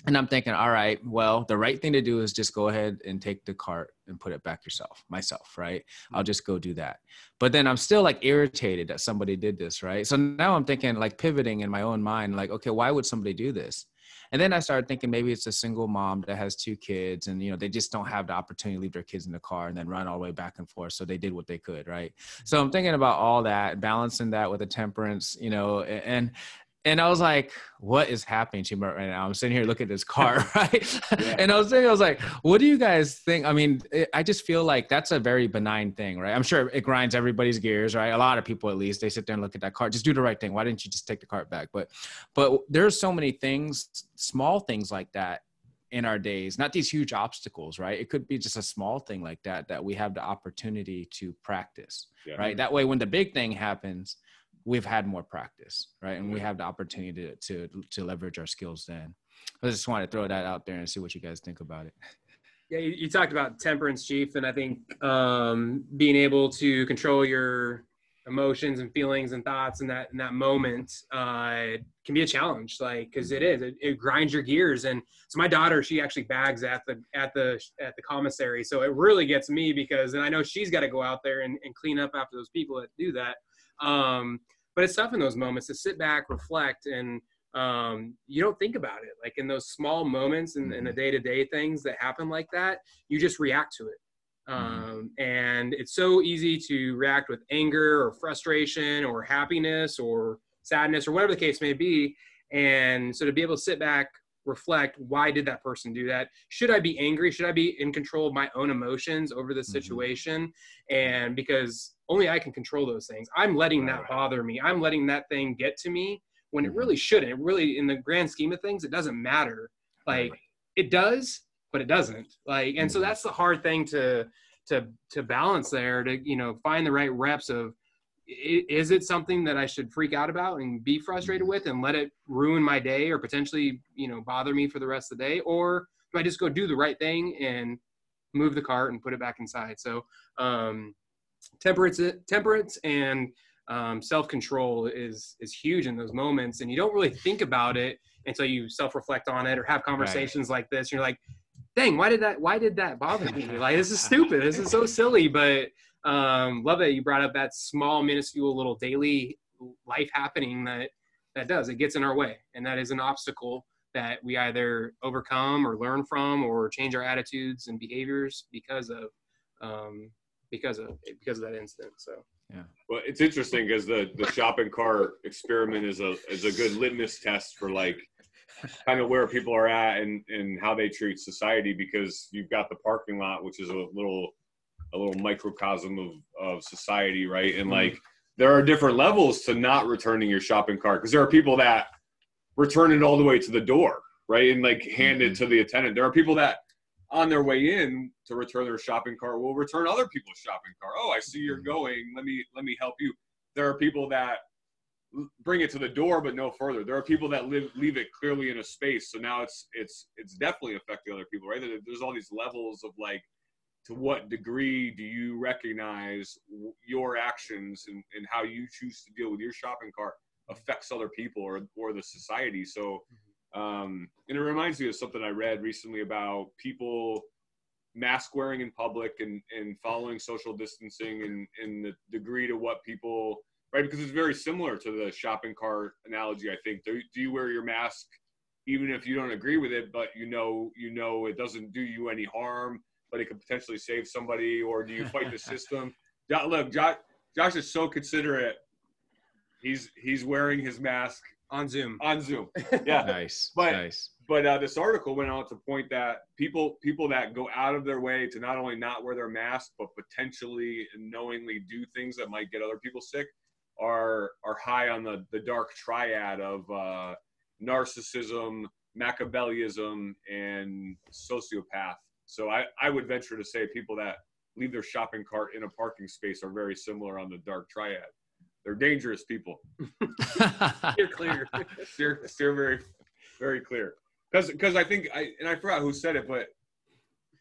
And I'm thinking, all right, well, the right thing to do is just go ahead and take the cart and put it back yourself, myself, right? Mm-hmm. I'll just go do that. But then I'm still like irritated that somebody did this, right? So now I'm thinking, like pivoting in my own mind, like, okay, why would somebody do this? And then I started thinking maybe it's a single mom that has two kids and you know they just don't have the opportunity to leave their kids in the car and then run all the way back and forth. So they did what they could, right? Mm-hmm. So I'm thinking about all that, balancing that with a temperance, you know, and and I was like, what is happening to me right now? I'm sitting here looking at this car, right? Yeah. and I was thinking, I was like, what do you guys think? I mean, it, I just feel like that's a very benign thing, right? I'm sure it grinds everybody's gears, right? A lot of people, at least, they sit there and look at that car. Just do the right thing. Why didn't you just take the cart back? But, but there's so many things, small things like that in our days not these huge obstacles right it could be just a small thing like that that we have the opportunity to practice yeah. right that way when the big thing happens we've had more practice, right? And we have the opportunity to, to, to leverage our skills then. I just want to throw that out there and see what you guys think about it. Yeah, you, you talked about temperance, Chief, and I think um, being able to control your emotions and feelings and thoughts in that in that moment uh, can be a challenge. Like, because it is, it, it, grinds your gears. And so my daughter, she actually bags at the at the at the commissary, so it really gets me because, and I know she's got to go out there and, and clean up after those people that do that. Um, but it's tough in those moments to sit back, reflect, and um, you don't think about it. Like in those small moments and the day to day things that happen like that, you just react to it. Mm-hmm. Um, and it's so easy to react with anger or frustration or happiness or sadness or whatever the case may be. And so to be able to sit back, reflect, why did that person do that? Should I be angry? Should I be in control of my own emotions over the mm-hmm. situation? Mm-hmm. And because only I can control those things. I'm letting that bother me. I'm letting that thing get to me when it mm-hmm. really shouldn't. It really, in the grand scheme of things, it doesn't matter. Like it does, but it doesn't. Like, and so mm-hmm. that's the hard thing to to to balance there. To you know, find the right reps of is it something that I should freak out about and be frustrated mm-hmm. with and let it ruin my day or potentially you know bother me for the rest of the day, or do I just go do the right thing and move the cart and put it back inside? So um, temperance temperance and um, self-control is is huge in those moments and you don't really think about it until you self-reflect on it or have conversations right. like this and you're like dang why did that why did that bother me like this is stupid this is so silly but um, love that you brought up that small minuscule little daily life happening that that does it gets in our way and that is an obstacle that we either overcome or learn from or change our attitudes and behaviors because of um, because of because of that incident. So yeah. Well, it's interesting because the the shopping cart experiment is a is a good litmus test for like kind of where people are at and and how they treat society because you've got the parking lot which is a little a little microcosm of of society right and like there are different levels to not returning your shopping cart because there are people that return it all the way to the door right and like hand it mm-hmm. to the attendant there are people that on their way in to return their shopping cart will return other people's shopping cart. Oh, I see you're mm-hmm. going. Let me let me help you. There are people that bring it to the door but no further. There are people that live leave it clearly in a space. So now it's it's it's definitely affecting other people, right? There's all these levels of like to what degree do you recognize your actions and, and how you choose to deal with your shopping cart affects other people or, or the society. So Um, and it reminds me of something I read recently about people mask wearing in public and, and following social distancing and, and the degree to what people, right? Because it's very similar to the shopping cart analogy, I think. Do, do you wear your mask even if you don't agree with it, but you know, you know, it doesn't do you any harm, but it could potentially save somebody, or do you fight the system? Look, Josh, Josh is so considerate. He's he's wearing his mask on Zoom. On Zoom, yeah. nice, but, nice. But uh, this article went on to point that people people that go out of their way to not only not wear their mask, but potentially knowingly do things that might get other people sick, are are high on the the dark triad of uh, narcissism, Machiavellism, and sociopath. So I, I would venture to say people that leave their shopping cart in a parking space are very similar on the dark triad. They're dangerous people. You're clear. Steer, steer very, very clear. Because because I think I and I forgot who said it, but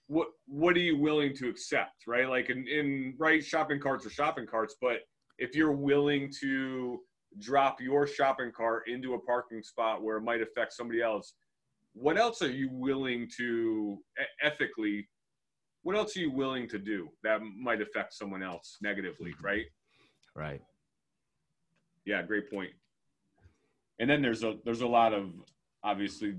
what what are you willing to accept, right? Like in, in right shopping carts or shopping carts, but if you're willing to drop your shopping cart into a parking spot where it might affect somebody else, what else are you willing to ethically? What else are you willing to do that might affect someone else negatively, right? Right. Yeah, great point. And then there's a there's a lot of obviously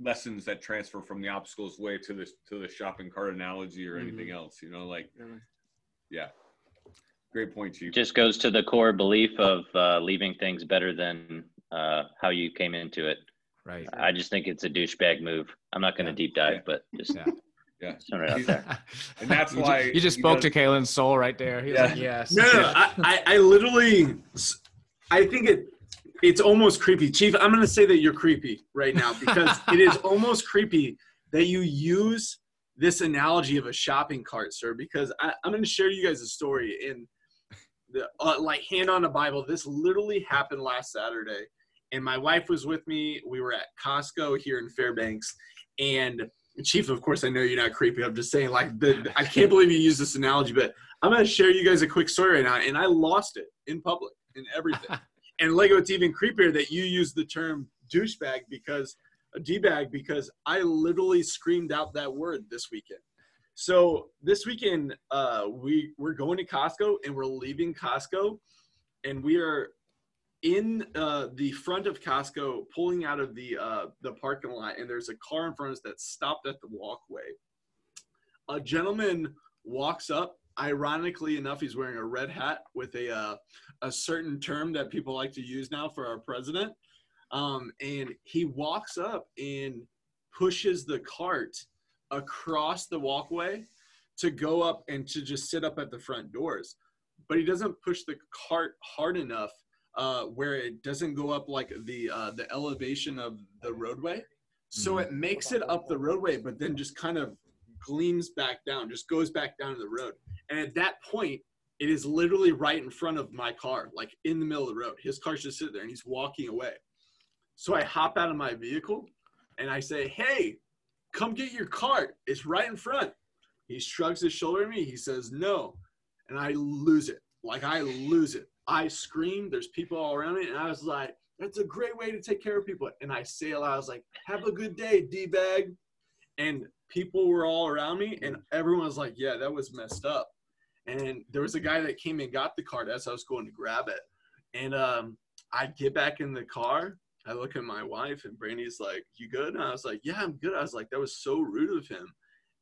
lessons that transfer from the obstacles way to the to the shopping cart analogy or anything mm-hmm. else. You know, like yeah, great point, Chief. Just goes to the core belief of uh, leaving things better than uh, how you came into it. Right. I just think it's a douchebag move. I'm not going to yeah. deep dive, yeah. but just yeah. Yeah. Right there. and that's why you just spoke does, to Kalen's soul right there. He yeah. Like, yes. No, no, I, I, I literally, I think it, it's almost creepy. Chief, I'm going to say that you're creepy right now because it is almost creepy that you use this analogy of a shopping cart, sir. Because I, am going to share you guys a story in the uh, like hand on a Bible. This literally happened last Saturday, and my wife was with me. We were at Costco here in Fairbanks, and Chief, of course, I know you're not creepy. I'm just saying, like, the, I can't believe you used this analogy, but I'm going to share you guys a quick story right now. And I lost it in public and everything. and Lego, it's even creepier that you use the term douchebag because a D-bag because I literally screamed out that word this weekend. So this weekend, uh, we we're going to Costco and we're leaving Costco, and we are in uh, the front of Costco, pulling out of the uh, the parking lot, and there's a car in front of us that stopped at the walkway. A gentleman walks up. Ironically enough, he's wearing a red hat with a uh, a certain term that people like to use now for our president. Um, and he walks up and pushes the cart across the walkway to go up and to just sit up at the front doors. But he doesn't push the cart hard enough uh, where it doesn't go up like the uh, the elevation of the roadway. So mm-hmm. it makes it up the roadway, but then just kind of gleams back down, just goes back down to the road. And at that point, it is literally right in front of my car, like in the middle of the road. His car's just sitting there and he's walking away. So I hop out of my vehicle and I say, Hey, come get your cart. It's right in front. He shrugs his shoulder at me. He says, No. And I lose it. Like I lose it. I screamed. There's people all around me, and I was like, "That's a great way to take care of people." And I say aloud, "I was like, have a good day, d bag." And people were all around me, and everyone was like, "Yeah, that was messed up." And there was a guy that came and got the card as I was going to grab it, and um, I get back in the car. I look at my wife, and Brandy's like, "You good?" And I was like, "Yeah, I'm good." I was like, "That was so rude of him."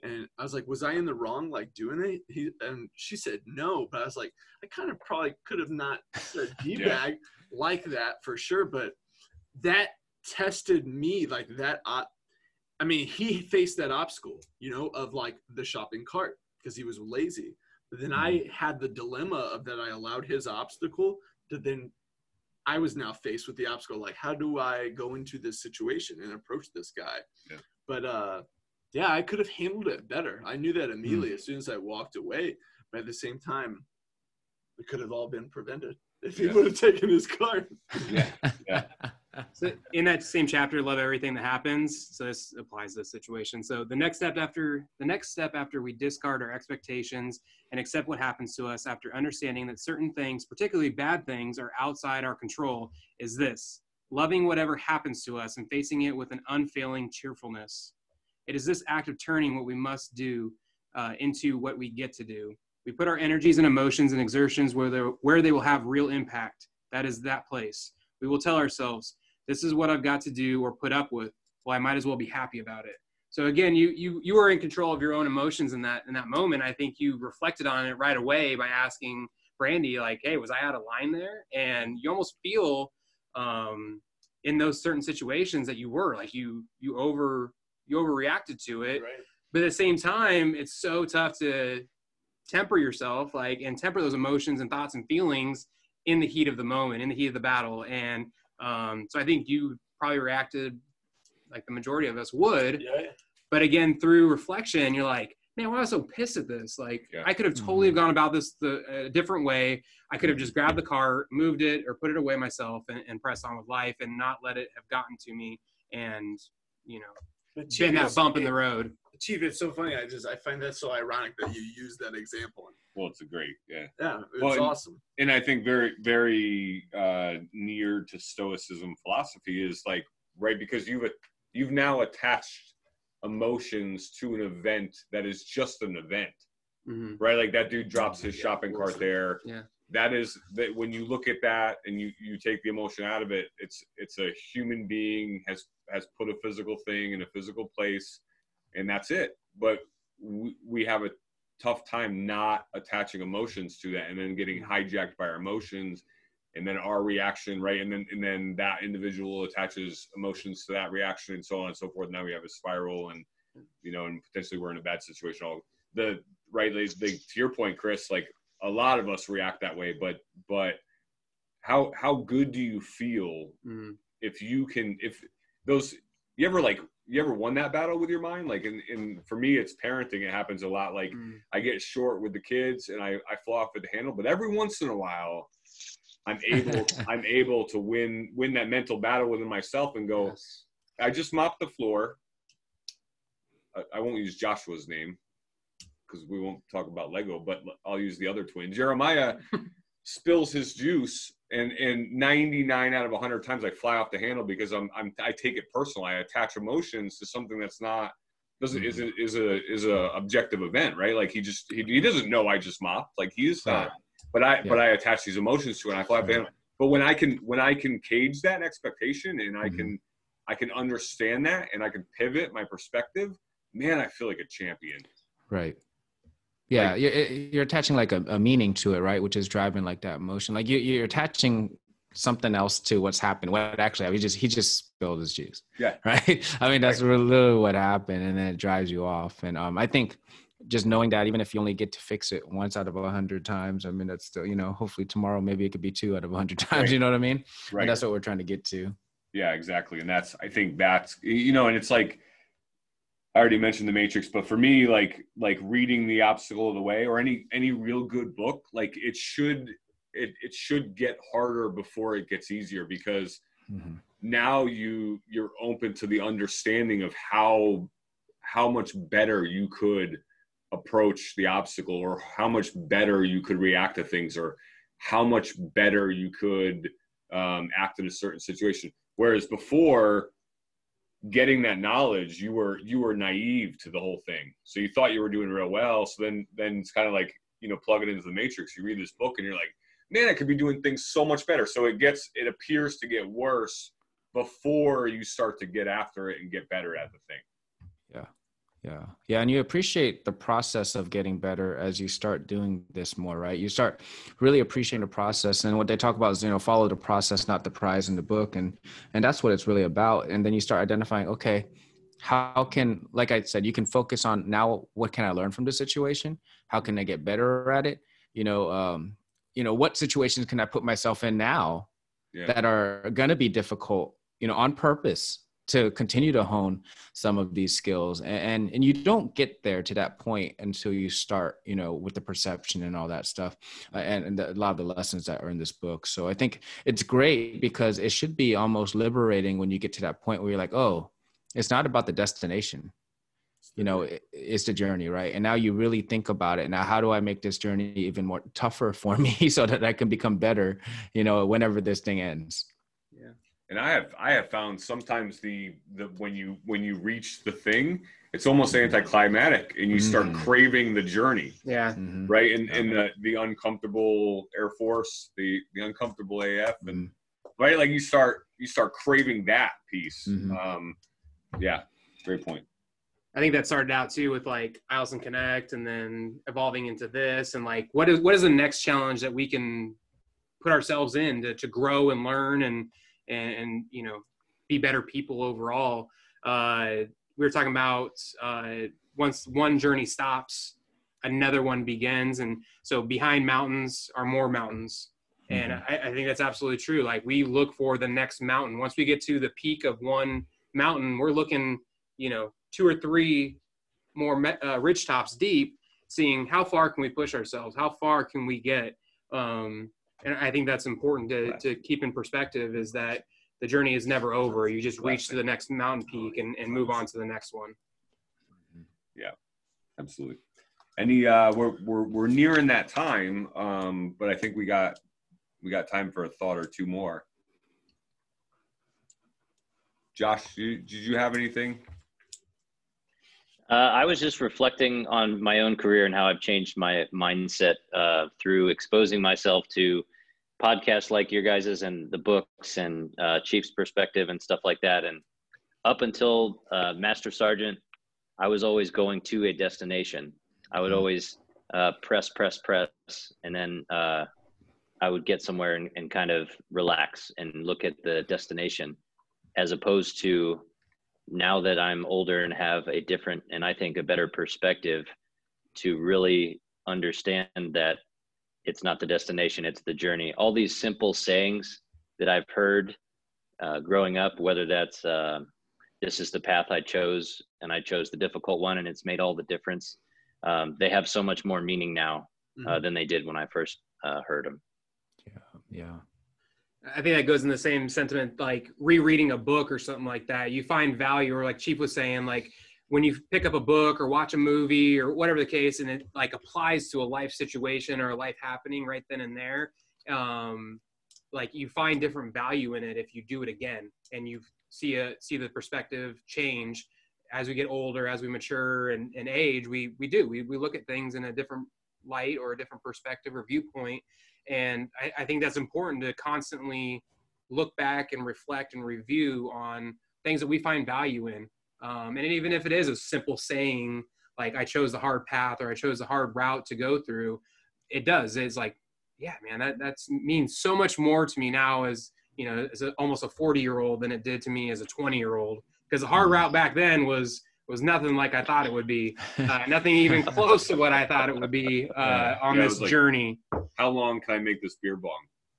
And I was like, was I in the wrong, like doing it? He, and she said no, but I was like, I kind of probably could have not said D bag yeah. like that for sure. But that tested me like that. Uh, I mean, he faced that obstacle, you know, of like the shopping cart because he was lazy. But then I mm-hmm. had the dilemma of that I allowed his obstacle to then I was now faced with the obstacle. Like, how do I go into this situation and approach this guy? Yeah. But uh, yeah, I could have handled it better. I knew that immediately mm. as soon as I walked away. But at the same time, it could have all been prevented if he yeah. would have taken his card. Yeah. yeah. So in that same chapter, love everything that happens. So this applies to this situation. So the next step after the next step after we discard our expectations and accept what happens to us after understanding that certain things, particularly bad things, are outside our control is this. loving whatever happens to us and facing it with an unfailing cheerfulness. It is this act of turning what we must do uh, into what we get to do. We put our energies and emotions and exertions where, where they will have real impact. That is that place. We will tell ourselves, this is what I've got to do or put up with. Well, I might as well be happy about it. So again, you you you are in control of your own emotions in that in that moment. I think you reflected on it right away by asking Brandy, like, "Hey, was I out of line there?" And you almost feel um, in those certain situations that you were like you you over you overreacted to it. Right. But at the same time, it's so tough to temper yourself, like, and temper those emotions and thoughts and feelings in the heat of the moment, in the heat of the battle. And um, so I think you probably reacted like the majority of us would. Yeah. But again, through reflection, you're like, man, why was I so pissed at this? Like, yeah. I could have totally mm-hmm. gone about this the, a different way. I could have just grabbed the car, moved it, or put it away myself, and, and pressed on with life, and not let it have gotten to me, and you know, been that bump in the road. Chief, it's so funny. I just I find that so ironic that you use that example. Well, it's a great, yeah, yeah, it's well, awesome. And, and I think very, very uh, near to Stoicism philosophy is like right because you've you've now attached emotions to an event that is just an event mm-hmm. right like that dude drops his yeah, shopping cart there yeah that is that when you look at that and you you take the emotion out of it it's it's a human being has has put a physical thing in a physical place and that's it but we, we have a tough time not attaching emotions to that and then getting mm-hmm. hijacked by our emotions and then our reaction, right? And then and then that individual attaches emotions to that reaction and so on and so forth. Now we have a spiral, and you know, and potentially we're in a bad situation. All the right, like, to your point, Chris, like a lot of us react that way, but but how how good do you feel mm. if you can if those you ever like you ever won that battle with your mind like in, in for me it's parenting it happens a lot like mm. i get short with the kids and i i fall off at the handle but every once in a while I'm able I'm able to win win that mental battle within myself and go. Yes. I just mopped the floor. I, I won't use Joshua's name because we won't talk about Lego, but I'll use the other twin. Jeremiah spills his juice, and and 99 out of 100 times I fly off the handle because I'm I'm I take it personal. I attach emotions to something that's not doesn't mm-hmm. is a, is a is a objective event, right? Like he just he, he doesn't know I just mopped. Like he's not but I yeah. but I attach these emotions to it. And I fly right. But when I can when I can cage that expectation and I mm-hmm. can I can understand that and I can pivot my perspective, man, I feel like a champion. Right. Yeah, like, you're, you're attaching like a, a, meaning to it, right? Which is driving like that emotion. Like you, you're attaching something else to what's happened. What actually, he just he just spilled his juice. Yeah. Right. I mean, that's right. really what happened, and then it drives you off. And um, I think just knowing that even if you only get to fix it once out of a hundred times, I mean, that's still, you know, hopefully tomorrow, maybe it could be two out of a hundred times, right. you know what I mean? Right. And that's what we're trying to get to. Yeah, exactly. And that's, I think that's, you know, and it's like, I already mentioned the matrix, but for me, like, like reading the obstacle of the way or any, any real good book, like it should, it, it should get harder before it gets easier because mm-hmm. now you, you're open to the understanding of how, how much better you could approach the obstacle or how much better you could react to things or how much better you could um, act in a certain situation whereas before getting that knowledge you were you were naive to the whole thing. So you thought you were doing real well. So then then it's kind of like you know plug it into the matrix. You read this book and you're like man i could be doing things so much better. So it gets it appears to get worse before you start to get after it and get better at the thing. Yeah yeah. Yeah. And you appreciate the process of getting better as you start doing this more, right? You start really appreciating the process. And what they talk about is, you know, follow the process, not the prize in the book. And and that's what it's really about. And then you start identifying, okay, how can, like I said, you can focus on now what can I learn from the situation? How can I get better at it? You know, um, you know, what situations can I put myself in now yeah. that are gonna be difficult, you know, on purpose to continue to hone some of these skills. And and you don't get there to that point until you start you know with the perception and all that stuff uh, and, and the, a lot of the lessons that are in this book. So i think it's great because it should be almost liberating when you get to that point where you're like oh it's not about the destination. You know it, it's the journey right? And now you really think about it. Now how do i make this journey even more tougher for me so that i can become better you know whenever this thing ends and I have I have found sometimes the the when you when you reach the thing, it's almost anticlimactic, and you start Mm. craving the journey, Yeah. Mhm. right? And and the the uncomfortable Air Force, the the uncomfortable AF, and right, like you start you start craving that piece. Mhm. Um, yeah, great point. I think that started out too with like Allison Connect and then evolving into this and like what is what is the next challenge that we can put ourselves in to, to grow and learn and, and and you know be better people overall. Uh, we were talking about uh, once one journey stops, another one begins, and so behind mountains are more mountains. And I, I think that's absolutely true. Like we look for the next mountain. Once we get to the peak of one mountain, we're looking, you know, two or three more uh, ridge tops deep, seeing how far can we push ourselves, how far can we get. Um, and I think that's important to, to keep in perspective is that the journey is never over. You just reach to the next mountain peak and, and move on to the next one. Yeah, absolutely. Any uh we're we're we're nearing that time, um, but I think we got we got time for a thought or two more. Josh, did you have anything? Uh, I was just reflecting on my own career and how I've changed my mindset uh, through exposing myself to podcasts like your guys's and the books and uh, Chief's perspective and stuff like that. And up until uh, Master Sergeant, I was always going to a destination. I would always uh, press, press, press, and then uh, I would get somewhere and, and kind of relax and look at the destination, as opposed to now that I'm older and have a different and I think a better perspective to really understand that it's not the destination, it's the journey. All these simple sayings that I've heard uh, growing up, whether that's uh, this is the path I chose and I chose the difficult one and it's made all the difference, um, they have so much more meaning now uh, than they did when I first uh, heard them. Yeah. Yeah. I think that goes in the same sentiment, like rereading a book or something like that. You find value, or like Chief was saying, like when you pick up a book or watch a movie or whatever the case, and it like applies to a life situation or a life happening right then and there. Um, like you find different value in it if you do it again, and you see a see the perspective change as we get older, as we mature and, and age. We we do we we look at things in a different light or a different perspective or viewpoint and I, I, think that's important to constantly look back and reflect and review on things that we find value in um, and even if it is a simple saying like i chose the hard path or i chose the hard route to go through it does it's like yeah man that that's means so much more to me now as you know as a, almost a 40 year old than it did to me as a 20 year old because the hard route back then was was nothing like I thought it would be. Uh, nothing even close to what I thought it would be uh, on Yeah, this like- journey. How long can I make this beer bong?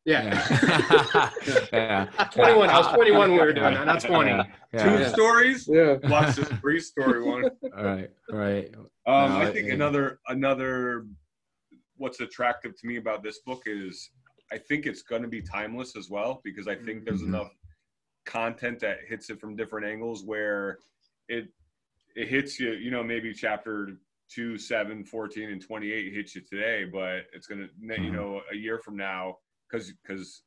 Yeah. yeah. 21. I was 21 when we were doing that. Not 20. Yeah. Two yeah. stories? Yeah. Watch this three story one. All right. Right. Um, No, I think it- another another what's attractive to me about this book is I think it's going to be timeless as well because I think there's Mhm. enough content that hits it from different angles where it it hits you, you know, maybe chapter 2, 7, 14 and 28 hits you today, but it's going to you Mhm. know a year from now cuz cuz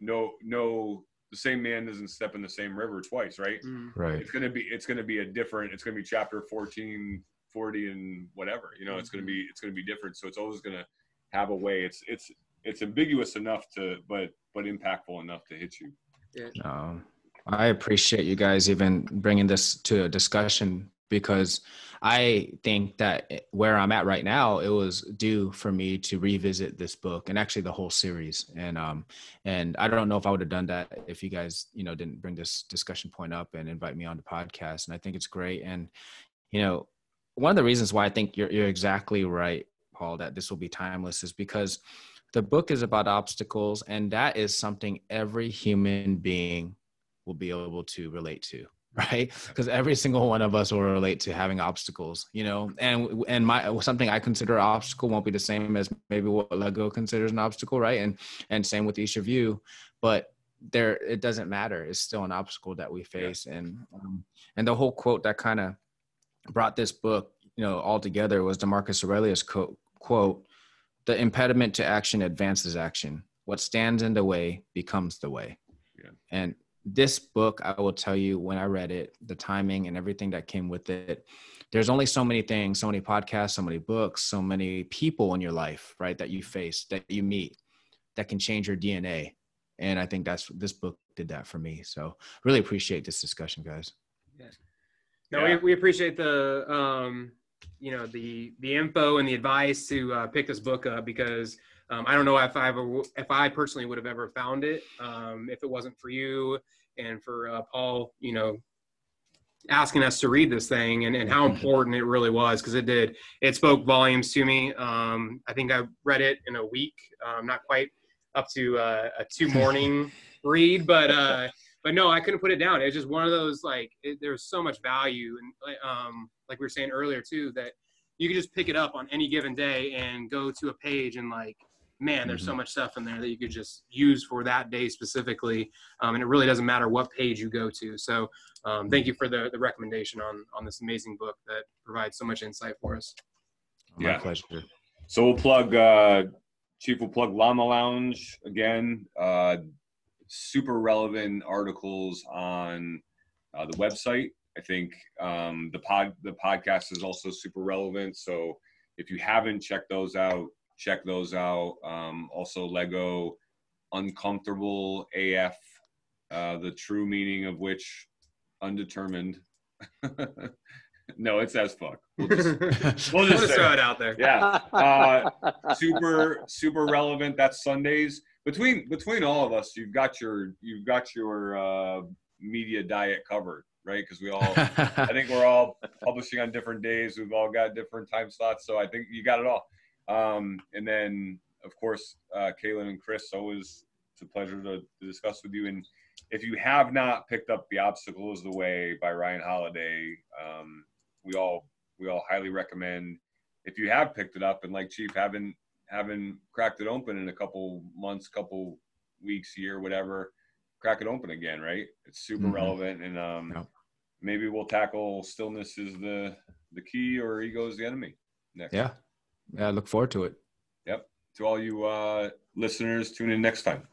no no the same man doesn't step in the same river twice, right? Mm. Right. it's gonna be it's gonna be a different it's gonna be chapter 14 40 and whatever you know it's gonna be it's gonna be different so it's always gonna have a way it's it's it's ambiguous enough to but but impactful enough to hit you Um, I appreciate you guys even bringing this to a discussion because I think that where I'm at right now, it was due for me to revisit this book and actually the whole series. And um, and I don't know if I would have done that if you guys, you know, didn't bring this discussion point up and invite me on the podcast. And I think it's great. And you know, one of the reasons why I think you're you're exactly right, Paul, that this will be timeless is because the book is about obstacles, and that is something every human being will be able to relate to right? Because every single one of us will relate to having obstacles you know? And and my something i consider an obstacle won't be the same as maybe what lego considers an obstacle right? And and same with each of you but there it doesn't matter. It's still an obstacle that we face. And um, and the whole quote that kind of brought this book you know all together was the marcus aurelius quote quote the impediment to action advances action. What stands in the way becomes the way. Yeah. and this book, I will tell you when I read it, the timing and everything that came with it. There's only so many things, so many podcasts, so many books, so many people in your life, right, that you face, that you meet, that can change your DNA. And I think that's this book did that for me. So really appreciate this discussion, guys. No, Yeah. we, we appreciate the um, you know the the info and the advice to uh, pick this book up because um, I don't know if I ever if I personally would have ever found it um, if it wasn't for you and for uh, Paul, you know, asking us to read this thing and, and how important it really was because it did it spoke volumes to me. Um, I think I read it in a week, um, not quite up to uh, a two morning read, but uh, but no, I couldn't put it down. It was just one of those like it, there's so much value and like, um, like we were saying earlier too that you can just pick it up on any given day and go to a page and like man, there's so much stuff in there that you could just use for that day specifically, um, and it really doesn't matter what page you go to. So um, thank you for the the recommendation on on this amazing book that provides so much insight for us. My Yeah. pleasure. So we'll plug uh, Chief will plug Llama Lounge again. Uh, super relevant articles on uh, the website. I think um, the pod the podcast is also super relevant. So if you haven't checked those out, check those out. Um, also Lego Uncomfortable AF, uh, the true meaning of which undetermined. no, it's as fuck. We'll just, we'll we'll just just throw it. it out there. Yeah. Uh, super super relevant that's sundays between between all of us you've got your you've got your uh media diet covered right because we all i think we're all publishing on different days we've all got different time slots so i think you got it all um and then of course uh kaylin and chris always it's a pleasure to, to discuss with you and if you have not picked up the obstacle is the way by ryan holiday um we all we all highly recommend if you have picked it up and like chief haven't haven't cracked it open in a couple months couple weeks year whatever crack it open again right it's super Mhm. relevant and um Yep. maybe we'll tackle stillness is the the key or ego is the enemy next yeah. Yeah, I look forward to it. Yep. To all you uh, listeners, tune in next time.